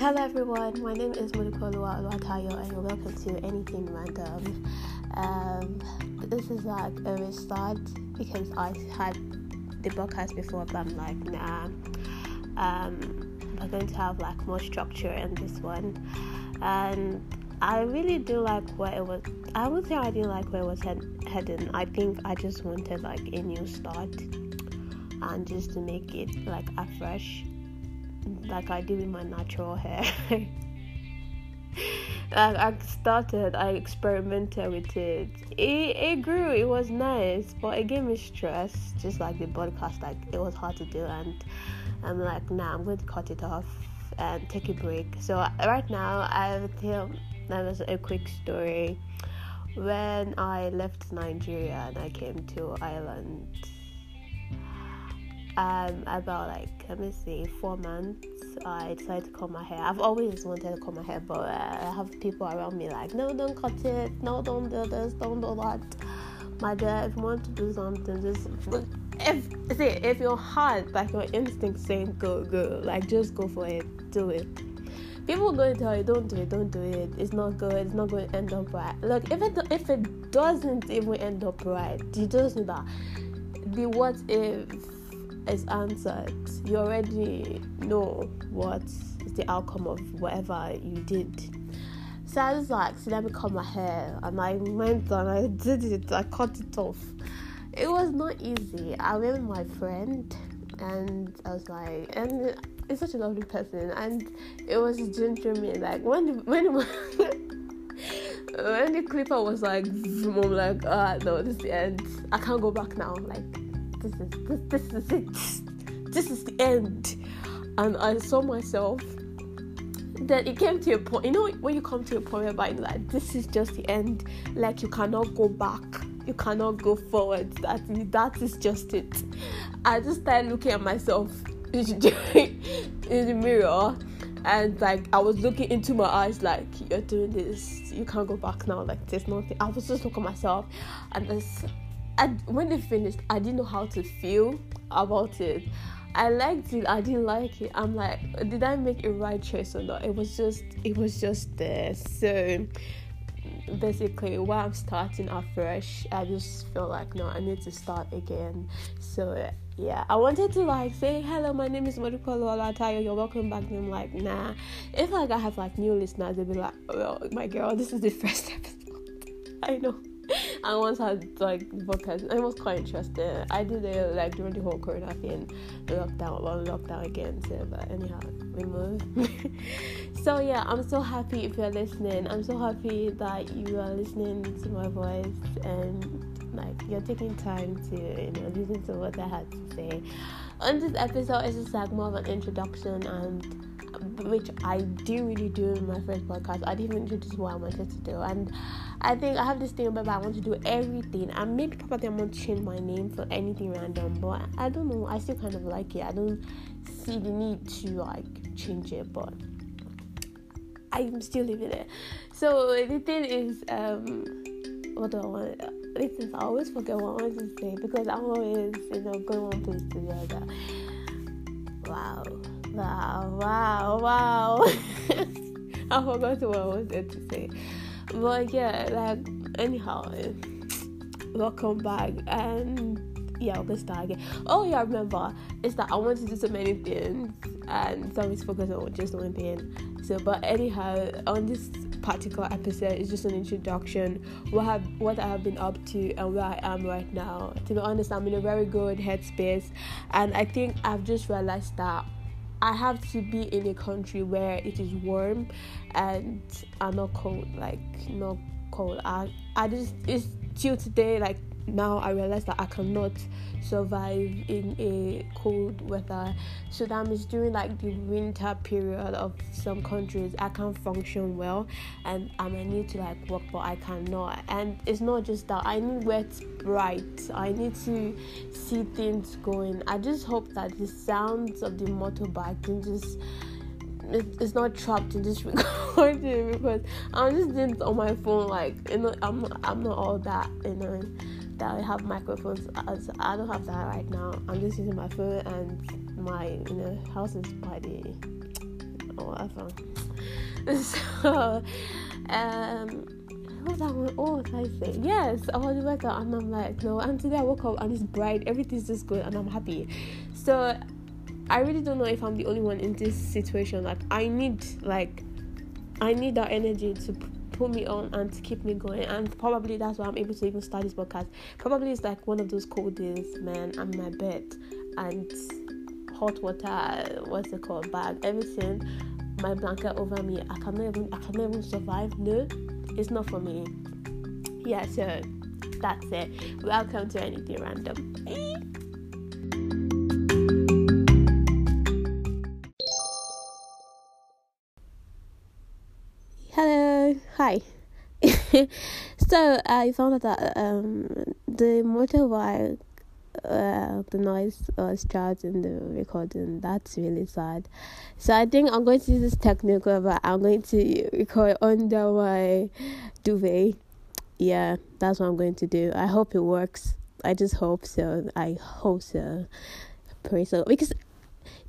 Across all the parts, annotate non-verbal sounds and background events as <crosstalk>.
Hello everyone, my name is Modikolua Alwatayo and welcome to Anything Random. Um, this is like a restart because I had the podcast before but I'm like nah. Um, we're going to have like more structure in this one. And I really do like where it was I would say I didn't like where it was head, heading. I think I just wanted like a new start and just to make it like afresh like I do with my natural hair. <laughs> I started, I experimented with it. It it grew, it was nice, but it gave me stress, just like the podcast. Like it was hard to do, and I'm like, nah, I'm going to cut it off and take a break. So right now, I feel that was a quick story. When I left Nigeria and I came to Ireland um, about like let me see four months i decided to cut my hair. I've always wanted to cut my hair but uh, i have people around me like no don't cut it. No don't do this. Don't do that. My dad if you want to do something just if see if your heart like your instinct saying go go like just go for it. Do it. People are going to tell you don't do it. Don't do it. It's not good. It's not going to end up right. Look if it if it doesn't even end up right you just know that the what if is answered, you already know what is the outcome of whatever you did. So I was like, so let me cut my hair, and I went and I <laughs> did it. I cut it off. It was not easy. I went with my friend, and I was like, and it's such a lovely person, and it was gentleman. me. Like when when <laughs> when the clipper was like, I'm like, ah, no, this is the end. I can't go back now. Like this is this, this is it. <laughs> This is the end. And I saw myself. Then it came to a point, you know, when you come to a point where you're like this is just the end, like you cannot go back, you cannot go forward. That that is just it. I just started looking at myself <laughs> in the mirror and like I was looking into my eyes like you're doing this you can't go back now like there's nothing I was just looking at myself and this and when they finished, I didn't know how to feel about it. I liked it. I didn't like it. I'm like, did I make a right choice or not? It was just, it was just there. So basically, while I'm starting afresh, I just feel like no, I need to start again. So yeah, I wanted to like say hello. My name is Modukolo Olatayo. You're welcome back. And I'm like, nah. If like I have like new listeners, they'll be like, well, my girl, this is the <laughs> first episode. I know. I once had like podcast. I was quite interested. I did it like during the whole Corona thing, the lockdown, well, lockdown again. So, but anyhow, we move. <laughs> so yeah, I'm so happy if you're listening. I'm so happy that you are listening to my voice and like you're taking time to you know listen to what I had to say. On this episode, it's just like more of an introduction and which I didn't really do in my first podcast. I didn't introduce what I wanted to do, and I think I have this thing about I want to do everything, and maybe probably I'm going to change my name for anything random, but I don't know. I still kind of like it. I don't see the need to like change it, but I'm still living it. So the thing is, um, what do I want? Is I always forget what I want to say because I'm always you know going one place to the other. Wow. Wow, wow, wow. <laughs> I forgot what I wanted to say. But yeah, like, anyhow, welcome back. And yeah, we will start again. Oh, yeah, remember, it's that I want to do so many things and somebody's focused on just one thing. So, but anyhow, on this particular episode it's just an introduction what have what I have been up to and where I am right now. To be honest, I'm in a very good headspace, and I think I've just realized that I have to be in a country where it is warm and I'm not cold, like not cold. I I just it's till today like now I realize that I cannot survive in a cold weather. So that means during like the winter period of some countries, I can't function well, and I might need to like work, but I cannot. And it's not just that I need where it's bright. I need to see things going. I just hope that the sounds of the motorbike can just it's not trapped in this <laughs> recording because I'm just doing it on my phone. Like, you know, I'm I'm not all that, you know that I have microphones. As I don't have that right now. I'm just using my phone and my you know house is the or whatever. <laughs> So, um, what was that one? Oh, I say? Yes, I was better, and I'm like, no. And today I woke up and it's bright, everything's just good, and I'm happy. So, I really don't know if I'm the only one in this situation. Like, I need like, I need that energy to put me on and to keep me going. And probably that's why I'm able to even start this podcast. Probably it's like one of those cold days, man. I'm in my bed and hot water, what's it called, bag, everything, my blanket over me. I cannot even, I cannot even survive. No, it's not for me. Yeah, so that's it. Welcome to anything random. Eh? Hi. <laughs> so I found out that um, the motorbike uh, the noise was charged in the recording. That's really sad. So I think I'm going to use this technical, but I'm going to record under my duvet. Yeah, that's what I'm going to do. I hope it works. I just hope so. I hope so. Pray so because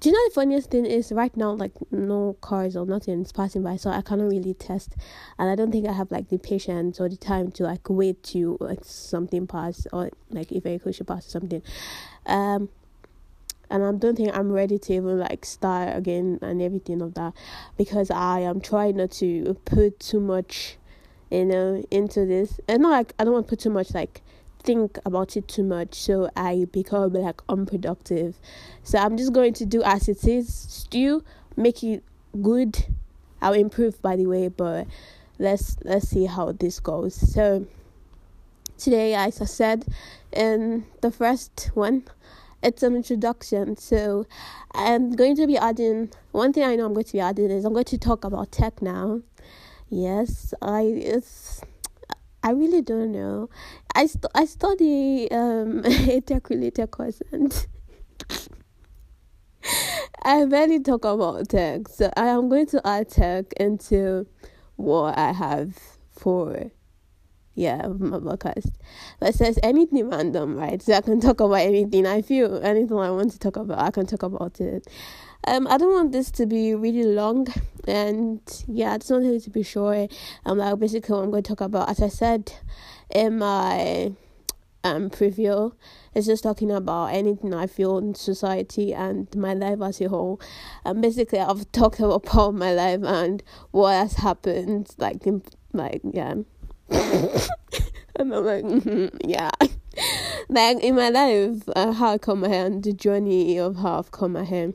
do you know the funniest thing is right now like no cars or nothing is passing by so i cannot really test and i don't think i have like the patience or the time to like wait to like something pass or like if vehicle should pass or something um and I don't think I'm ready to even like start again and everything of that because I am trying not to put too much, you know, into this. And not like I don't want to put too much like think about it too much so I become like unproductive. So I'm just going to do as it is, still make it good. I'll improve by the way, but let's let's see how this goes. So today as I said in the first one it's an introduction. So I'm going to be adding one thing I know I'm going to be adding is I'm going to talk about tech now. Yes, I it's I really don't know. I st- I study um a tech related course and I barely talk about tech. So I am going to add tech into what I have for yeah my podcast. But says anything random, right? So I can talk about anything I feel, anything I want to talk about, I can talk about it. Um, I don't want this to be really long, and yeah, I just want to be short. Um, basically, what I'm going to talk about, as I said in my um preview, it's just talking about anything I feel in society and my life as a whole. And basically, I've <laughs> talked about part of my life and what has happened, like in like yeah. and <laughs> I'm like, mm-hmm, <laughs> yeah. like in my life, uh, how I come here and the journey of how I've come here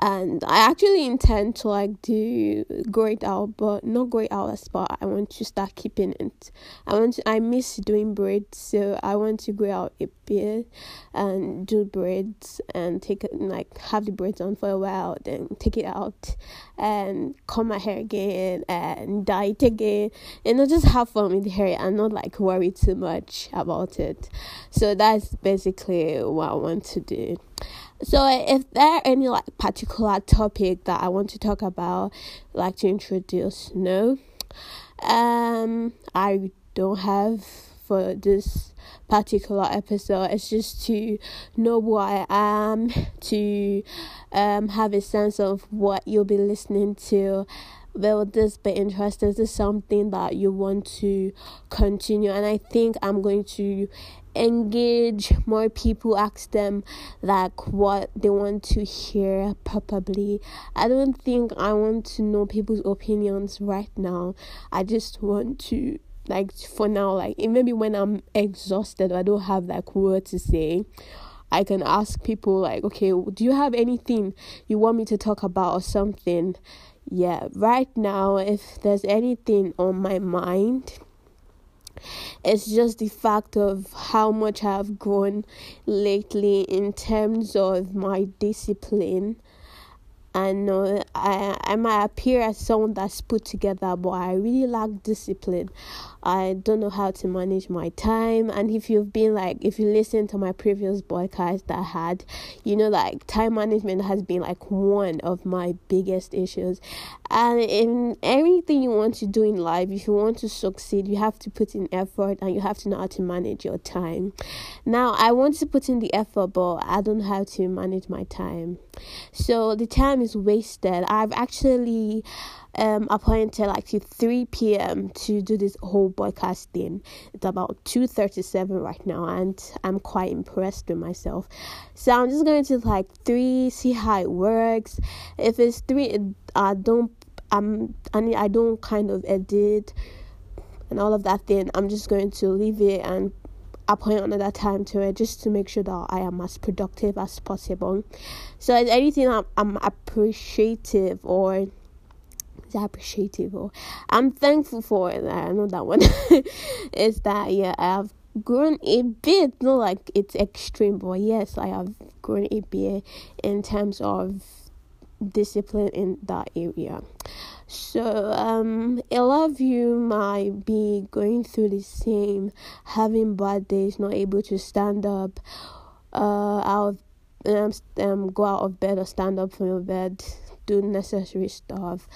and I actually intend to like do grow it out, but not grow it out as but I want to start keeping it. I want to, I miss doing braids, so I want to grow out a bit and do braids and take like have the braids on for a while, then take it out and comb my hair again and dye it again, and not just have fun with the hair and not like worry too much about it. So that's basically what I want to do. So, if there are any like particular topic that I want to talk about, like to introduce, no, um, I don't have for this particular episode. It's just to know who I am, to um have a sense of what you'll be listening to. Will this be interesting? Is this something that you want to continue? And I think I'm going to engage more people ask them like what they want to hear probably. I don't think i want to know people's opinions right now. I just want to like for now like maybe when i'm exhausted or i don't have like word to say. I can ask people like okay do you have anything you want me to talk about or something? Yeah right now if there's anything on my mind it's just the fact of how much I've grown lately in terms of my discipline. Know I I might appear as someone that's put together, but I really lack discipline. I don't know how to manage my time. And if you've been like, if you listen to my previous podcast that I had, you know, like time management has been like one of my biggest issues. And in everything you want to do in life, if you want to succeed, you have to put in effort and you have to know how to manage your time. Now, I want to put in the effort, but I don't know how to manage my time. So the time is wasted. I've actually um appointed like to 3 p.m. to do this whole podcast thing. It's about 2:37 right now and I'm quite impressed with myself. So I'm just going to like 3 see how it works. If it's 3 I don't I'm I I don't kind of edit and all of that thing. I'm just going to leave it and appoint another time to it just to make sure that I am as productive as possible. So anything I'm, I'm appreciative or appreciative or I'm thankful for it. I know that one <laughs> is that yeah I've grown a bit not like it's extreme but yes I have grown a bit in terms of discipline in that area. So, um, a lot of you might be going through the same, having bad days, not able to stand up, uh, out, um, um, go out of bed or stand up from your bed, do necessary stuff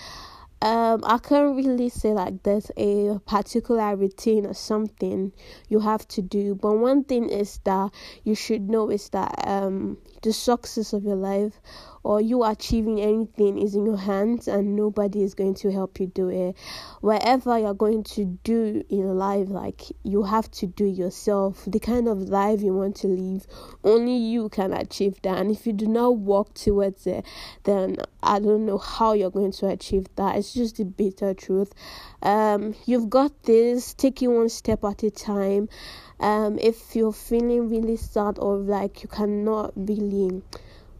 um i can't really say like there's a particular routine or something you have to do but one thing is that you should know is that um the success of your life or you achieving anything is in your hands and nobody is going to help you do it. Whatever you're going to do in life, like you have to do yourself. The kind of life you want to live, only you can achieve that. And if you do not work towards it, then I don't know how you're going to achieve that. It's just the bitter truth. Um, you've got this, take it one step at a time. Um, if you're feeling really sad or like you cannot really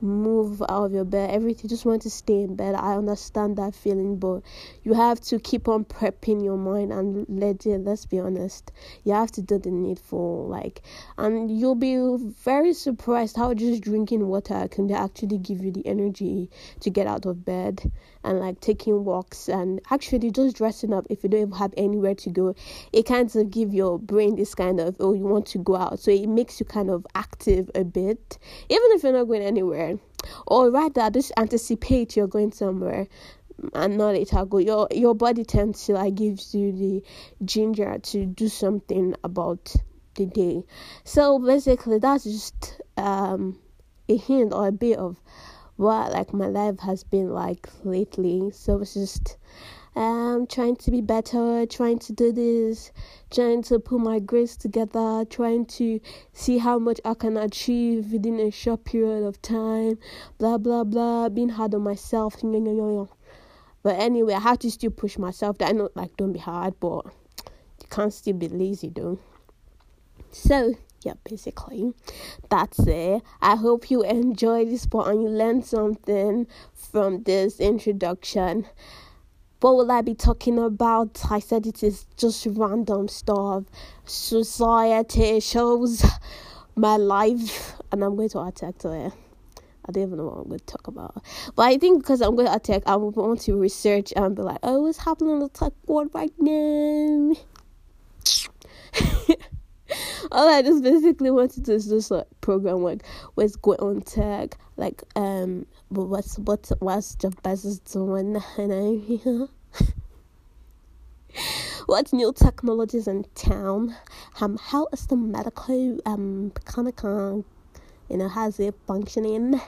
move out of your bed. Everything just want to stay in bed. I understand that feeling but you have to keep on prepping your mind and let it, let's be honest. You have to do the needful like and you'll be very surprised how just drinking water can actually give you the energy to get out of bed and like taking walks and actually just dressing up if you don't have anywhere to go. It kind of give your brain this kind of oh you want to go out. So it makes you kind of active a bit even if you're not going anywhere or rather just anticipate you're going somewhere and not later go your your body tends to like gives you the ginger to do something about the day. So basically that's just um a hint or a bit of what like my life has been like lately. So it's just um trying to be better trying to do this trying to put my grades together trying to see how much i can achieve within a short period of time. Blah blah blah. Being hard on myself. But anyway i have to still push myself. I know like don't be hard but you can't still be lazy though. So yeah basically that's it. I hope you enjoyed this part and you learned something from this introduction what will I be talking about? I said it is just random stuff. Society shows my life, and I'm going to attack to it. I don't even know what I'm going to talk about. But I think because I'm going to attack, I want to research and be like, oh, what's happening on the tech world right now? <laughs> all I just basically wanted to do this like program like what's going on tech, like um what's what's what's Jeff Bezos doing you know what new technologies in town um how is the medical um of you know, how's it functioning?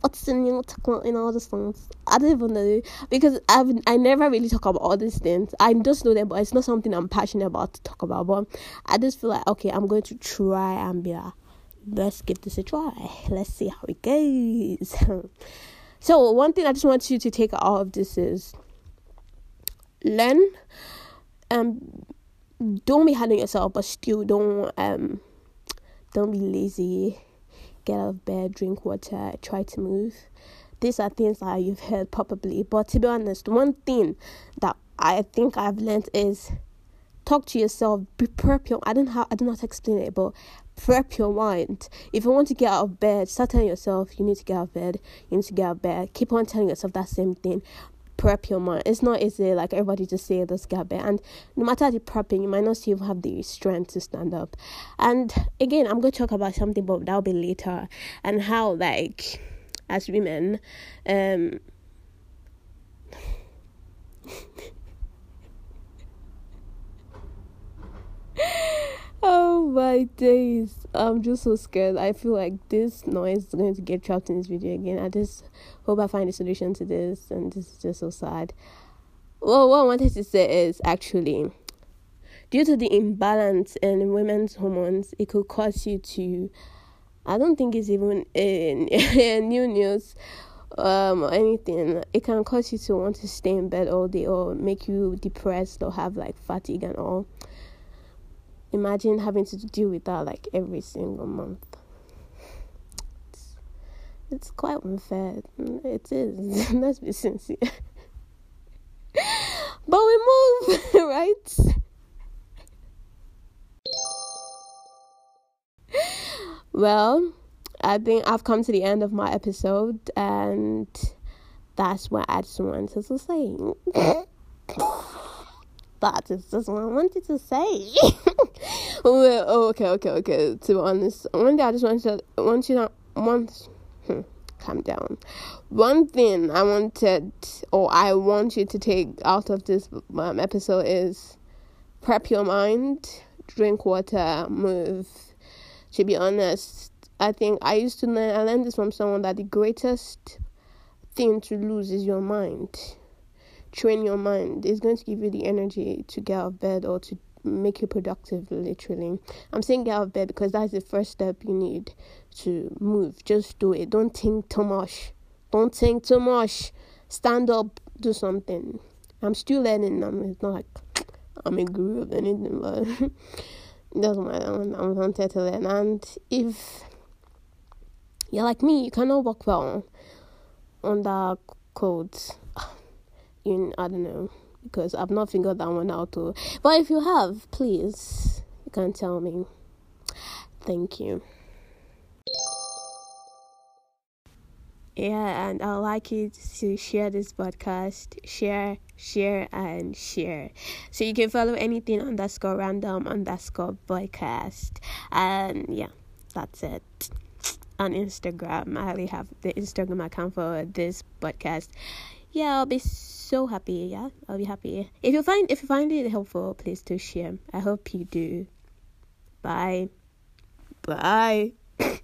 What's the new technology and all these things? I don't even know because I've I never really talk about all these things. I just know them, but it's not something I'm passionate about to talk about. But I just feel like okay, I'm going to try and be like, let's give this a try. Let's see how it goes. <laughs> so one thing I just want you to take out of this is learn. Um, don't be hard on yourself, but still don't um, don't be lazy get out of bed, drink water, try to move. These are things that you've heard probably, but to be honest, one thing that I think I've learned is talk to yourself, be prep your I don't have I don't explain it, but prep your mind. If you want to get out of bed, start telling yourself you need to get out of bed, you need to get out of bed. Keep on telling yourself that same thing prep your mind. It's not easy, like everybody just say this gap and no matter the prepping, you might not still have the strength to stand up. And again, I'm gonna talk about something, but that'll be later, and how like as women, um, oh my days. I'm just so scared. I feel like this noise is going to get trapped in this video again. I just hope I find a solution to this and this is just so sad. Well what I wanted to say is actually due to the imbalance in women's hormones, it could cause you to I don't think it's even in, <laughs> in new news um or anything it can cause you to want to stay in bed all day or make you depressed or have like fatigue and all imagine having to deal with that like every single month. It's, it's quite unfair. It is. <laughs> Let's be sincere. <laughs> But we move <laughs> right? Well I think I've come to the end of my episode, and that's what I just wanted to say. that is just what I wanted to say. Well, oh, okay, okay, okay. To be honest, one day I just wanted to want you to want. Hmm, calm down. One thing I wanted, or I want you to take out of this um, episode is prep your mind, drink water, move. To be honest, I think I used to learn, I learned this from someone that the greatest thing to lose is your mind. Train your mind. It's going to give you the energy to get out of bed or to make you productive, literally. I'm saying get out of bed because that's the first step you need to move. Just do it. Don't think too much. Don't think too much. Stand up, do something. I'm still learning. I'm it's not like I'm a guru of anything, but <laughs> that's what I'm, I'm wanted to learn. And if you're like me, you cannot work well under codes. In I don't know because I've not figured that one out too. But if you have, please, you can tell me. Thank you. Yeah, and I'd like you to share this podcast. Share, share, and share. So you can follow anything underscore random underscore podcast. And yeah, that's it on Instagram. I already have the Instagram account for this podcast. Yeah, I'll be so happy. Yeah, I'll be happy. If you find if you find it helpful, please do share. I hope you do. Bye. Bye. <laughs>